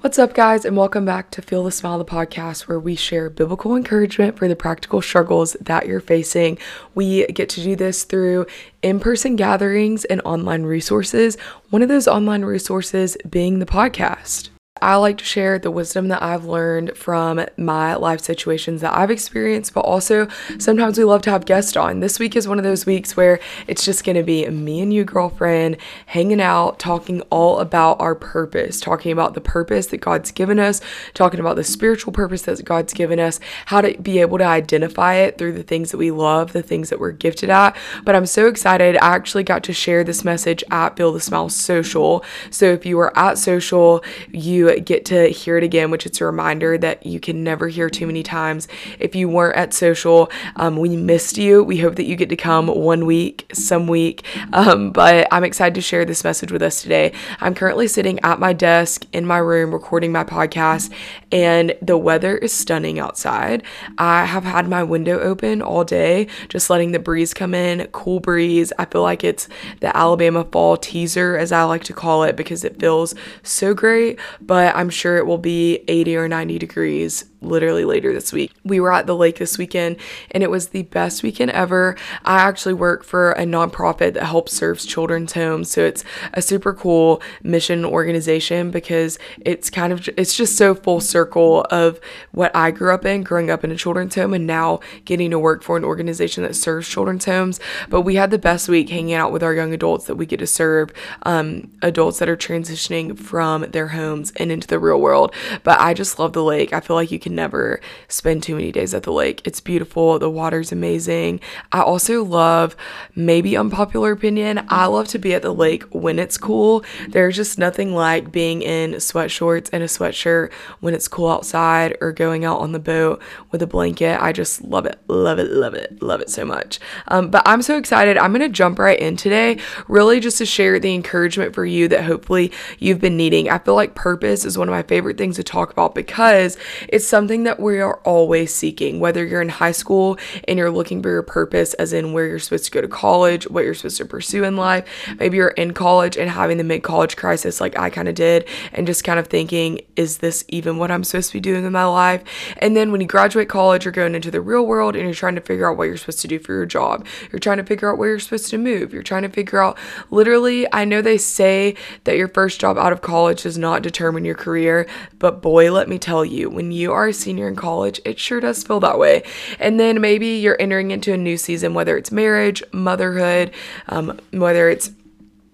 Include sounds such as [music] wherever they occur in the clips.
What's up, guys, and welcome back to Feel the Smile, the podcast where we share biblical encouragement for the practical struggles that you're facing. We get to do this through in person gatherings and online resources. One of those online resources being the podcast. I like to share the wisdom that I've learned from my life situations that I've experienced, but also sometimes we love to have guests on. This week is one of those weeks where it's just going to be me and you, girlfriend, hanging out, talking all about our purpose, talking about the purpose that God's given us, talking about the spiritual purpose that God's given us, how to be able to identify it through the things that we love, the things that we're gifted at. But I'm so excited. I actually got to share this message at Feel the Smile Social. So if you were at social, you get to hear it again, which it's a reminder that you can never hear too many times. If you weren't at social, um, we missed you. We hope that you get to come one week, some week. Um, but I'm excited to share this message with us today. I'm currently sitting at my desk in my room recording my podcast, and the weather is stunning outside. I have had my window open all day, just letting the breeze come in, cool breeze. I feel like it's the Alabama fall teaser, as I like to call it, because it feels so great. But but I'm sure it will be 80 or 90 degrees literally later this week. We were at the lake this weekend and it was the best weekend ever. I actually work for a nonprofit that helps serves children's homes. So it's a super cool mission organization because it's kind of it's just so full circle of what I grew up in, growing up in a children's home and now getting to work for an organization that serves children's homes. But we had the best week hanging out with our young adults that we get to serve um, adults that are transitioning from their homes and into the real world. But I just love the lake. I feel like you can never spend too many days at the lake. It's beautiful, the water's amazing. I also love, maybe unpopular opinion, I love to be at the lake when it's cool. There's just nothing like being in sweat shorts and a sweatshirt when it's cool outside or going out on the boat with a blanket. I just love it, love it, love it, love it so much. Um, but I'm so excited. I'm going to jump right in today, really just to share the encouragement for you that hopefully you've been needing. I feel like purpose is one of my favorite things to talk about because it's something something that we are always seeking, whether you're in high school and you're looking for your purpose, as in where you're supposed to go to college, what you're supposed to pursue in life. Maybe you're in college and having the mid college crisis, like I kind of did, and just kind of thinking, is this even what I'm supposed to be doing in my life? And then when you graduate college, you're going into the real world and you're trying to figure out what you're supposed to do for your job. You're trying to figure out where you're supposed to move. You're trying to figure out, literally, I know they say that your first job out of college does not determine your career, but boy, let me tell you, when you are a senior in college, it sure does feel that way. And then maybe you're entering into a new season, whether it's marriage, motherhood, um, whether it's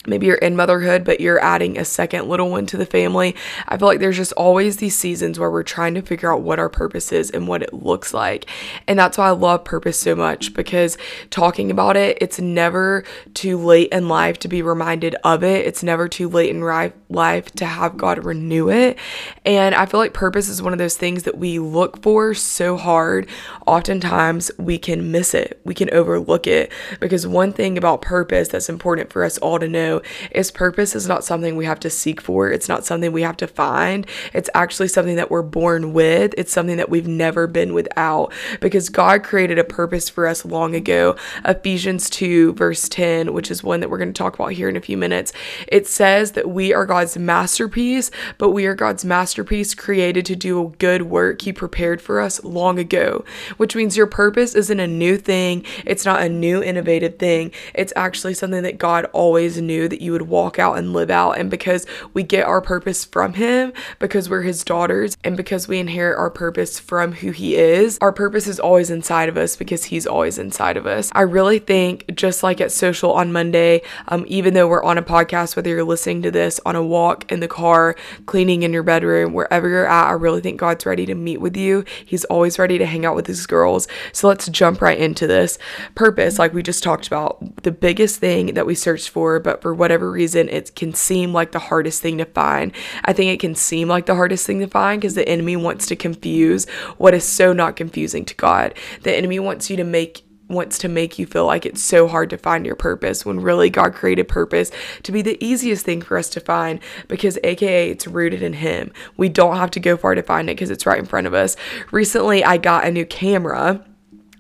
maybe you're in motherhood, but you're adding a second little one to the family. I feel like there's just always these seasons where we're trying to figure out what our purpose is and what it looks like. And that's why I love purpose so much because talking about it, it's never too late in life to be reminded of it. It's never too late in life to have God renew it. And I feel like purpose is one of those things that we look for so hard. Oftentimes we can miss it, we can overlook it because one thing about purpose that's important for us all to know is purpose is not something we have to seek for. It's not something we have to find. It's actually something that we're born with. It's something that we've never been without because God created a purpose for us long ago. Ephesians 2, verse 10, which is one that we're going to talk about here in a few minutes, it says that we are God's masterpiece, but we are God's masterpiece created to do a good work He prepared for us long ago, which means your purpose isn't a new thing. It's not a new innovative thing. It's actually something that God always knew that you would walk out and live out. And because we get our purpose from Him, because we're His daughters, and because we inherit our purpose from who He is, our purpose is always inside of us because He's always inside of us. I really think, just like at social on Monday, um, even though we're on a podcast, whether you're listening to this on a walk, in the car, cleaning in your bedroom, wherever you're at, I really think God's ready to meet with you. He's always ready to hang out with His girls. So let's jump right into this. Purpose, like we just talked about, the biggest thing that we search for, but for whatever reason, it can seem like the hardest thing to find. I think it can seem like the hardest thing to find because the enemy wants to confuse what is so not confusing to God. The enemy wants you to make wants to make you feel like it's so hard to find your purpose when really God created purpose to be the easiest thing for us to find because aka it's rooted in him. We don't have to go far to find it because it's right in front of us. Recently I got a new camera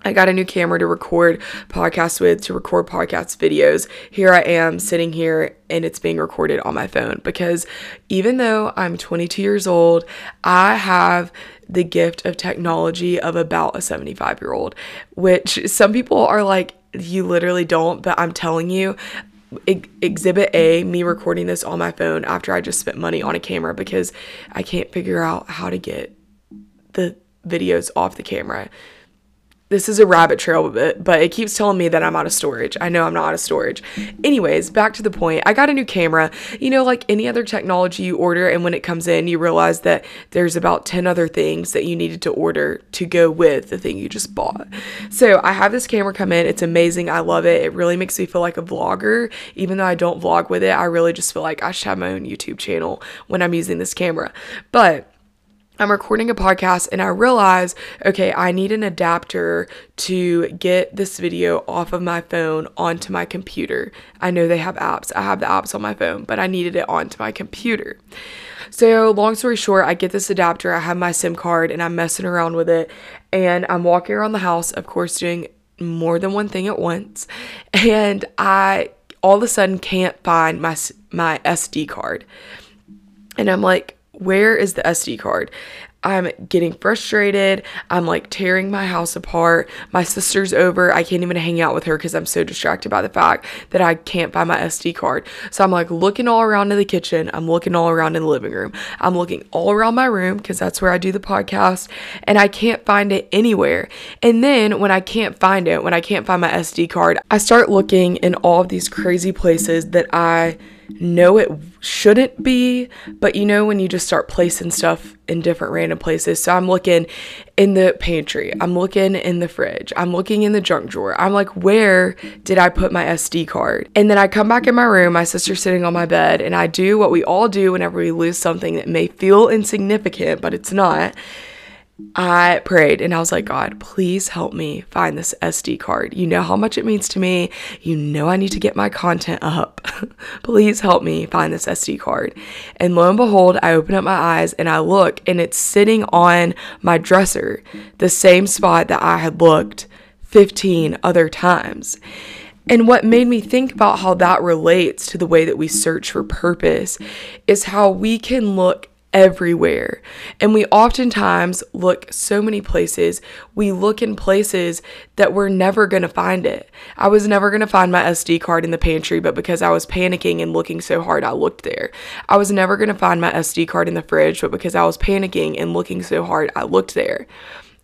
I got a new camera to record podcasts with, to record podcast videos. Here I am sitting here and it's being recorded on my phone because even though I'm 22 years old, I have the gift of technology of about a 75 year old, which some people are like, you literally don't, but I'm telling you, exhibit A, me recording this on my phone after I just spent money on a camera because I can't figure out how to get the videos off the camera this is a rabbit trail bit, but it keeps telling me that I'm out of storage. I know I'm not out of storage. Anyways, back to the point. I got a new camera. You know, like any other technology you order, and when it comes in, you realize that there's about 10 other things that you needed to order to go with the thing you just bought. So I have this camera come in. It's amazing. I love it. It really makes me feel like a vlogger. Even though I don't vlog with it, I really just feel like I should have my own YouTube channel when I'm using this camera. But I'm recording a podcast and I realize, okay, I need an adapter to get this video off of my phone onto my computer. I know they have apps. I have the apps on my phone, but I needed it onto my computer. So, long story short, I get this adapter, I have my SIM card, and I'm messing around with it. And I'm walking around the house, of course, doing more than one thing at once. [laughs] And I all of a sudden can't find my, my SD card. And I'm like, where is the SD card? I'm getting frustrated. I'm like tearing my house apart. My sister's over. I can't even hang out with her because I'm so distracted by the fact that I can't find my SD card. So I'm like looking all around in the kitchen. I'm looking all around in the living room. I'm looking all around my room because that's where I do the podcast and I can't find it anywhere. And then when I can't find it, when I can't find my SD card, I start looking in all of these crazy places that I know it shouldn't be, but you know when you just start placing stuff in different random places. So I'm looking in the pantry, I'm looking in the fridge, I'm looking in the junk drawer. I'm like, where did I put my SD card? And then I come back in my room, my sister's sitting on my bed, and I do what we all do whenever we lose something that may feel insignificant, but it's not. I prayed and I was like, God, please help me find this SD card. You know how much it means to me. You know I need to get my content up. [laughs] please help me find this SD card. And lo and behold, I open up my eyes and I look and it's sitting on my dresser, the same spot that I had looked 15 other times. And what made me think about how that relates to the way that we search for purpose is how we can look everywhere. And we oftentimes look so many places. We look in places that we're never going to find it. I was never going to find my SD card in the pantry, but because I was panicking and looking so hard, I looked there. I was never going to find my SD card in the fridge, but because I was panicking and looking so hard, I looked there.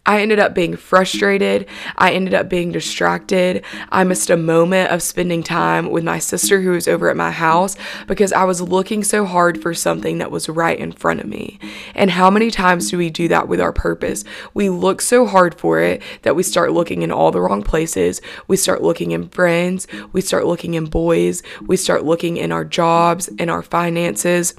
I ended up being frustrated. I ended up being distracted. I missed a moment of spending time with my sister who was over at my house because I was looking so hard for something that was right in front of me. And how many times do we do that with our purpose? We look so hard for it that we start looking in all the wrong places. We start looking in friends. We start looking in boys. We start looking in our jobs, in our finances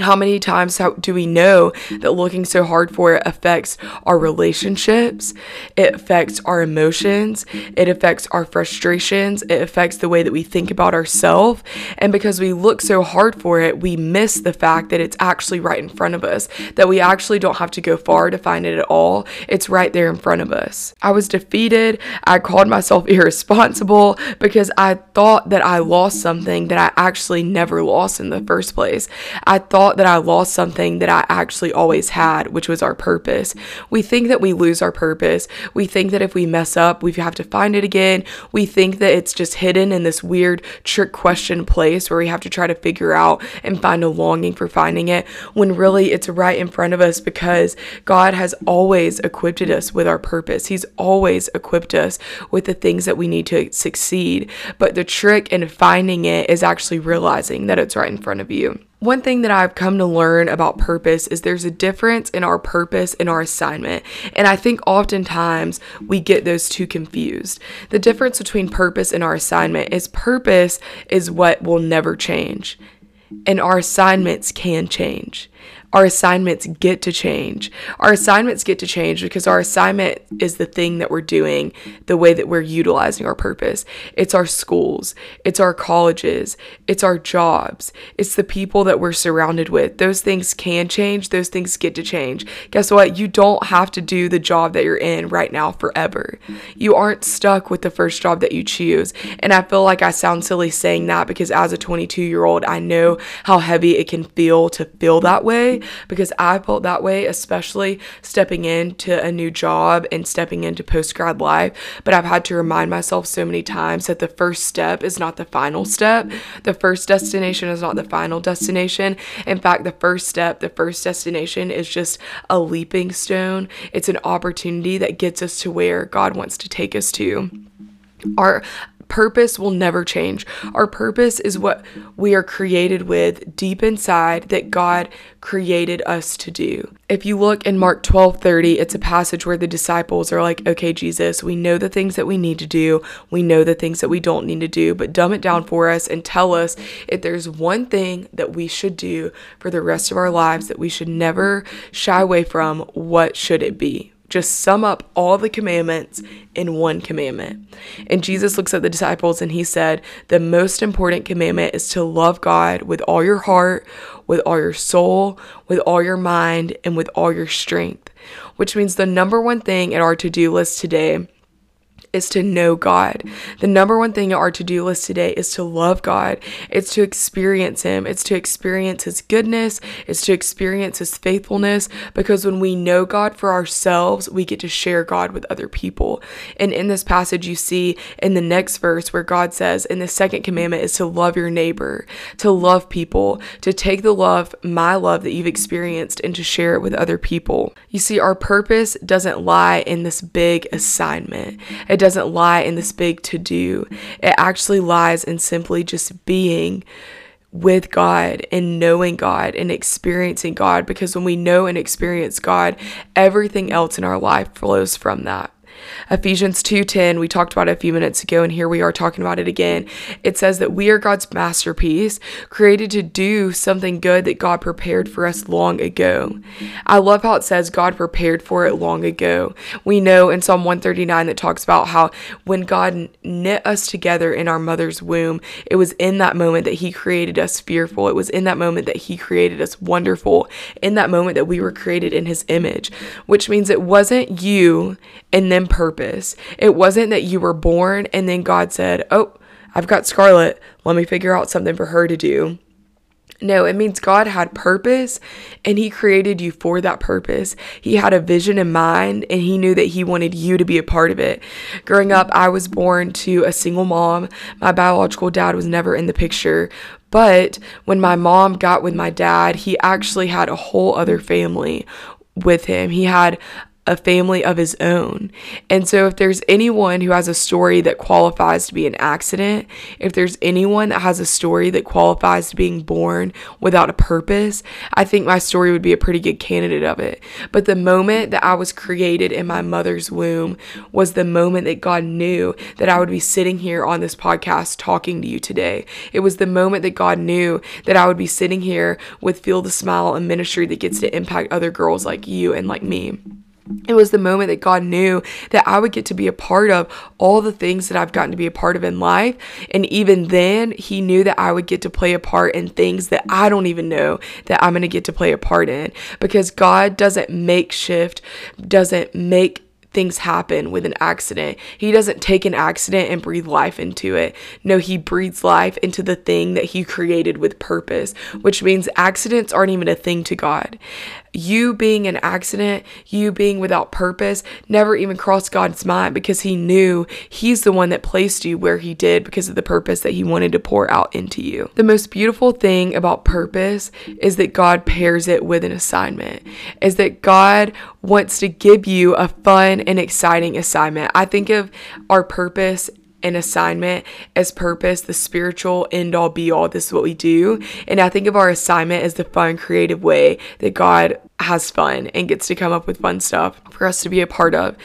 how many times do we know that looking so hard for it affects our relationships? It affects our emotions. It affects our frustrations. It affects the way that we think about ourselves. And because we look so hard for it, we miss the fact that it's actually right in front of us, that we actually don't have to go far to find it at all. It's right there in front of us. I was defeated. I called myself [laughs] irresponsible because I thought that I lost something that I actually never lost in the first place. I thought thought that I lost something that I actually always had, which was our purpose. We think that we lose our purpose. We think that if we mess up, we have to find it again. We think that it's just hidden in this weird trick question place where we have to try to figure out and find a longing for finding it when really it's right in front of us because God has always equipped us with our purpose. He's always equipped us with the things that we need to succeed. But the trick in finding it is actually realizing that it's right in front of you. One thing that I've come to learn about purpose is there's a difference in our purpose and our assignment. And I think oftentimes we get those two confused. The difference between purpose and our assignment is purpose is what will never change. and our assignments can change our assignments get to change. Our assignments get to change because our assignment is the thing that we're doing, the way that we're utilizing our purpose. It's our schools, it's our colleges, it's our jobs, it's the people that we're surrounded with. Those things can change, those things get to change. Guess what? You don't have to do the job that you're in right now forever. You aren't stuck with the first job that you choose. And I feel like I sound silly saying that because as a 22 year old, I know how heavy it can feel to feel that because I felt that way, especially stepping into a new job and stepping into post grad life. But I've had to remind myself so many times that the first step is not the final step. The first destination is not the final destination. In fact, the first step, the first destination is just a leaping stone. It's an opportunity that gets us to where God wants to take us to. Our purpose will never change. Our purpose is what we are created with deep inside that God created us to do. If you look in Mark 12 30, it's a passage where the disciples are like, okay, Jesus, we know the things that we need to do, we know the things that we don't need to do, but dumb it down for us and tell us if there's one thing that we should do for the rest of our lives that we should never shy away from, what should it be? Just sum up all the commandments in one commandment. And Jesus looks at the disciples and he said, The most important commandment is to love God with all your heart, with all your soul, with all your mind, and with all your strength. Which means the number one thing in our to do list today is to know God. The number one thing on our to do list today is to love God. It's to experience Him. It's to experience His goodness. It's to experience His faithfulness. Because when we know God for ourselves, we get to share God with other people. And in this passage, you see in the next verse where God says, in the second commandment is to love your neighbor, to love people, to take the love, my love that you've experienced, and to share it with other people. You see, our purpose doesn't lie in this big assignment. It it doesn't lie in this big to do. It actually lies in simply just being with God and knowing God and experiencing God because when we know and experience God, everything else in our life flows from that. Ephesians 2:10, we talked about it a few minutes ago and here we are talking about it again. It says that we are God's masterpiece, created to do something good that God prepared for us long ago. I love how it says God prepared for it long ago. We know in Psalm 139 that talks about how when God knit us together in our mother's womb, it was in that moment that he created us fearful. It was in that moment that he created us wonderful. In that moment that we were created in his image, which means it wasn't you and then purpose. It wasn't that you were born and then God said, Oh, I've got Scarlet. Let me figure out something for her to do. No, it means God had purpose and He created you for that purpose. He had a vision in mind and He knew that He wanted you to be a part of it. Growing up, I was born to a single mom. My biological dad was never in the picture. But when my mom got with my dad, he actually had a whole other family with him. He had a family of his own. And so, if there's anyone who has a story that qualifies to be an accident, if there's anyone that has a story that qualifies to being born without a purpose, I think my story would be a pretty good candidate of it. But the moment that I was created in my mother's womb was the moment that God knew that I would be sitting here on this podcast talking to you today. It was the moment that God knew that I would be sitting here with Feel the Smile, a ministry that gets to impact other girls like you and like me. It was the moment that God knew that I would get to be a part of all the things that I've gotten to be a part of in life. And even then, He knew that I would get to play a part in things that I don't even know that I'm going to get to play a part in. Because God doesn't make shift, doesn't make things happen with an accident. He doesn't take an accident and breathe life into it. No, he breathes life into the thing that he created with purpose, which means accidents aren't even a thing to God. You being an accident, you being without purpose, never even crossed God's mind because he knew he's the one that placed you where he did because of the purpose that he wanted to pour out into you. The most beautiful thing about purpose is that God pairs it with an assignment, is that God wants to give you a fun and exciting assignment. I think of our purpose an assignment as purpose, the spiritual end all be all. This is what we do. And I think of our assignment as the fun, creative way that God has fun and gets to come up with fun stuff for us to be a part of.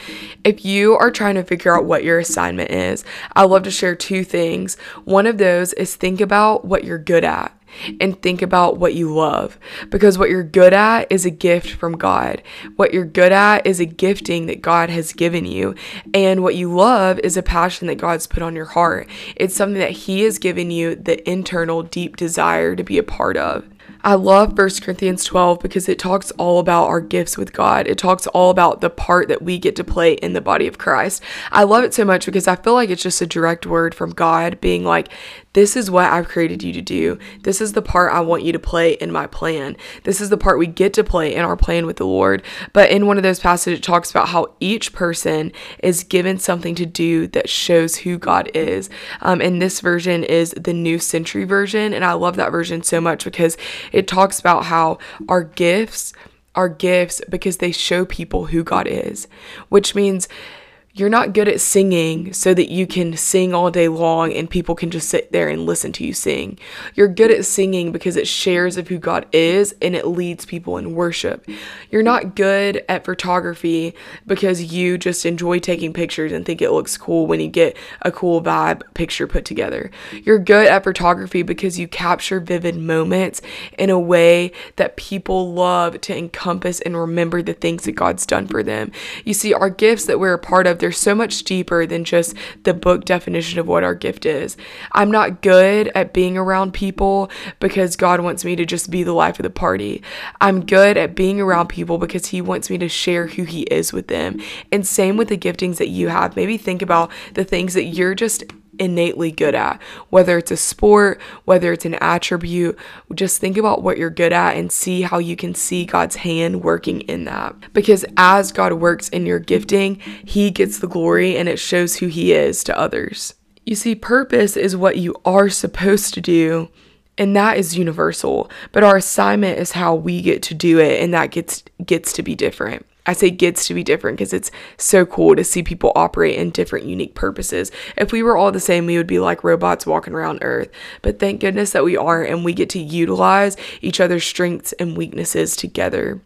If you are trying to figure out what your assignment is, I love to share two things. One of those is think about what you're good at. And think about what you love because what you're good at is a gift from God. What you're good at is a gifting that God has given you. And what you love is a passion that God's put on your heart. It's something that He has given you the internal, deep desire to be a part of. I love 1 Corinthians 12 because it talks all about our gifts with God. It talks all about the part that we get to play in the body of Christ. I love it so much because I feel like it's just a direct word from God being like, this is what I've created you to do. This is the part I want you to play in my plan. This is the part we get to play in our plan with the Lord. But in one of those passages, it talks about how each person is given something to do that shows who God is. Um, and this version is the New Century version. And I love that version so much because it talks about how our gifts are gifts because they show people who God is, which means you're not good at singing so that you can sing all day long and people can just sit there and listen to you sing. You're good at singing because it shares of who God is and it leads people in worship. You're not good at photography because you just enjoy taking pictures and think it looks cool when you get a cool vibe picture put together. You're good at photography because you capture vivid moments in a way that people love to encompass and remember the things that God's done for them. You see, our gifts that we're a part of they're so much deeper than just the book definition of what our gift is. I'm not good at being around people because God wants me to just be the life of the party. I'm good at being around people because He wants me to share who He is with them. And same with the giftings that you have. Maybe think about the things that you're just innately good at, whether it's a sport, whether it's an attribute. Just think about what you're good at and see how you can see God's hand working in that. Because as God works in your gifting, He gets the glory and it shows who He is to others. You see, purpose is what you are supposed to do. And that is universal, but our assignment is how we get to do it, and that gets gets to be different. I say gets to be different because it's so cool to see people operate in different unique purposes. If we were all the same, we would be like robots walking around Earth. But thank goodness that we aren't and we get to utilize each other's strengths and weaknesses together.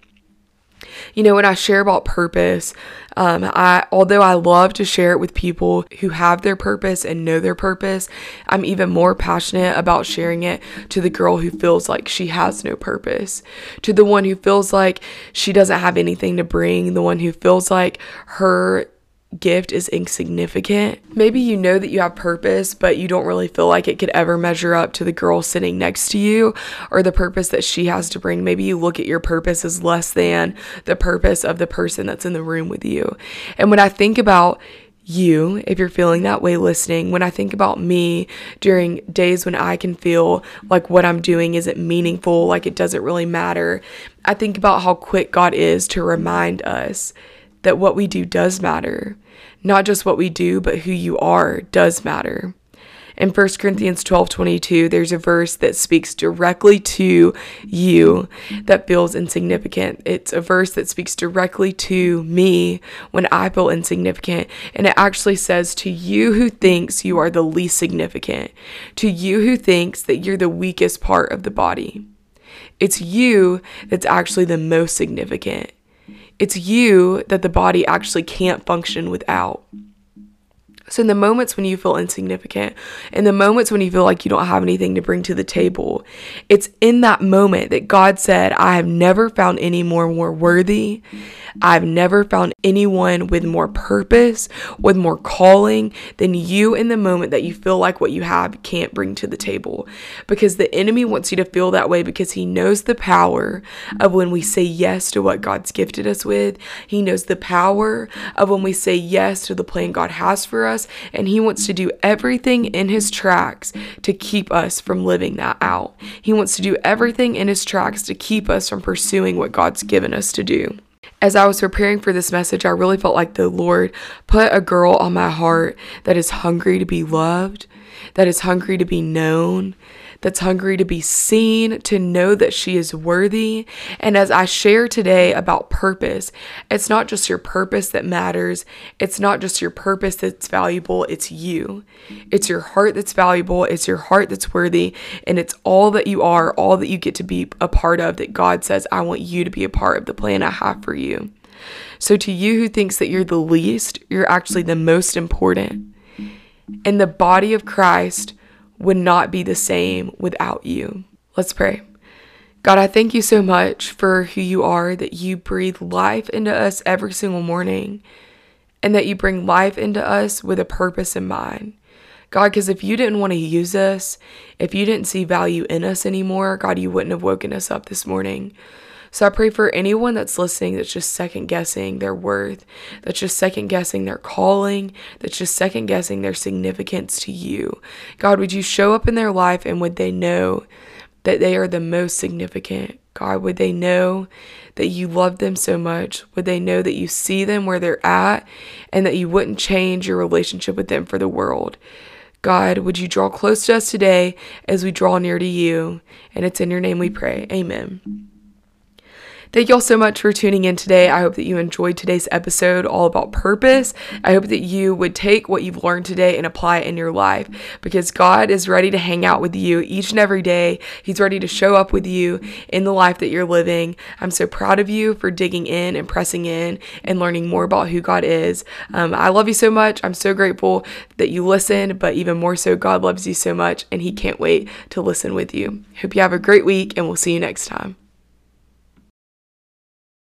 You know, when I share about purpose, um, I although I love to share it with people who have their purpose and know their purpose, I'm even more passionate about sharing it to the girl who feels like she has no purpose, to the one who feels like she doesn't have anything to bring, the one who feels like her gift is insignificant. Maybe you know that you have purpose, but you don't really feel like it could ever measure up to the girl sitting next to you or the purpose that she has to bring. Maybe you look at your purpose as less than the purpose of the person that's in the room with you. And when I think about you, if you're feeling that way listening, when I think about me during days when I can feel like what I'm doing isn't meaningful, like it doesn't really matter, I think about how quick God is to remind us that what we do does matter. Not just what we do, but who you are does matter. In 1 Corinthians 12 22, there's a verse that speaks directly to you that feels insignificant. It's a verse that speaks directly to me when I feel insignificant. And it actually says, To you who thinks you are the least significant, to you who thinks that you're the weakest part of the body. It's you that's actually the most significant. It's you that the body actually can't function without. So, in the moments when you feel insignificant, in the moments when you feel like you don't have anything to bring to the table, it's in that moment that God said, I have never found any more, more worthy. I've never found anyone with more purpose, with more calling than you in the moment that you feel like what you have can't bring to the table. Because the enemy wants you to feel that way because he knows the power of when we say yes to what God's gifted us with. He knows the power of when we say yes to the plan God has for us. And he wants to do everything in his tracks to keep us from living that out. He wants to do everything in his tracks to keep us from pursuing what God's given us to do as I was preparing for this message, I really felt like the Lord put a girl on my heart that is hungry to be loved, that is hungry to be known, that's hungry to be seen, to know that she is worthy. And as I share today about purpose, it's not just your purpose that matters, it's not just your purpose that's valuable, it's you. It's your heart that's valuable, it's your heart that's worthy, and it's all that you are, all that you get to be a part of that God says, I want you to be a part of the plan I have for you. So, to you who thinks that you're the least, you're actually the most important. In the body of Christ, would not be the same without you. Let's pray. God, I thank you so much for who you are, that you breathe life into us every single morning, and that you bring life into us with a purpose in mind. God, because if you didn't want to use us, if you didn't see value in us anymore, God, you wouldn't have woken us up this morning. So I pray for anyone that's listening that's just second guessing their worth, that's just second guessing their calling, that's just second guessing their significance to you. God, would you show up in their life and would they know that they are the most significant? God, would they know that you love them so much? Would they know that you see them where they're at and that you wouldn't change your relationship with them for the world? God, would you draw close to us today as we draw near to you? And it's in your name we pray. Amen. Thank you all so much for tuning in today. I hope that you enjoyed today's episode all about purpose. I hope that you would take what you've learned today and apply it in your life because God is ready to hang out with you each and every day. He's ready to show up with you in the life that you're living. I'm so proud of you for digging in and pressing in and learning more about who God is. Um, I love you so much. I'm so grateful that you listen, but even more so, God loves you so much and He can't wait to listen with you. Hope you have a great week and we'll see you next time.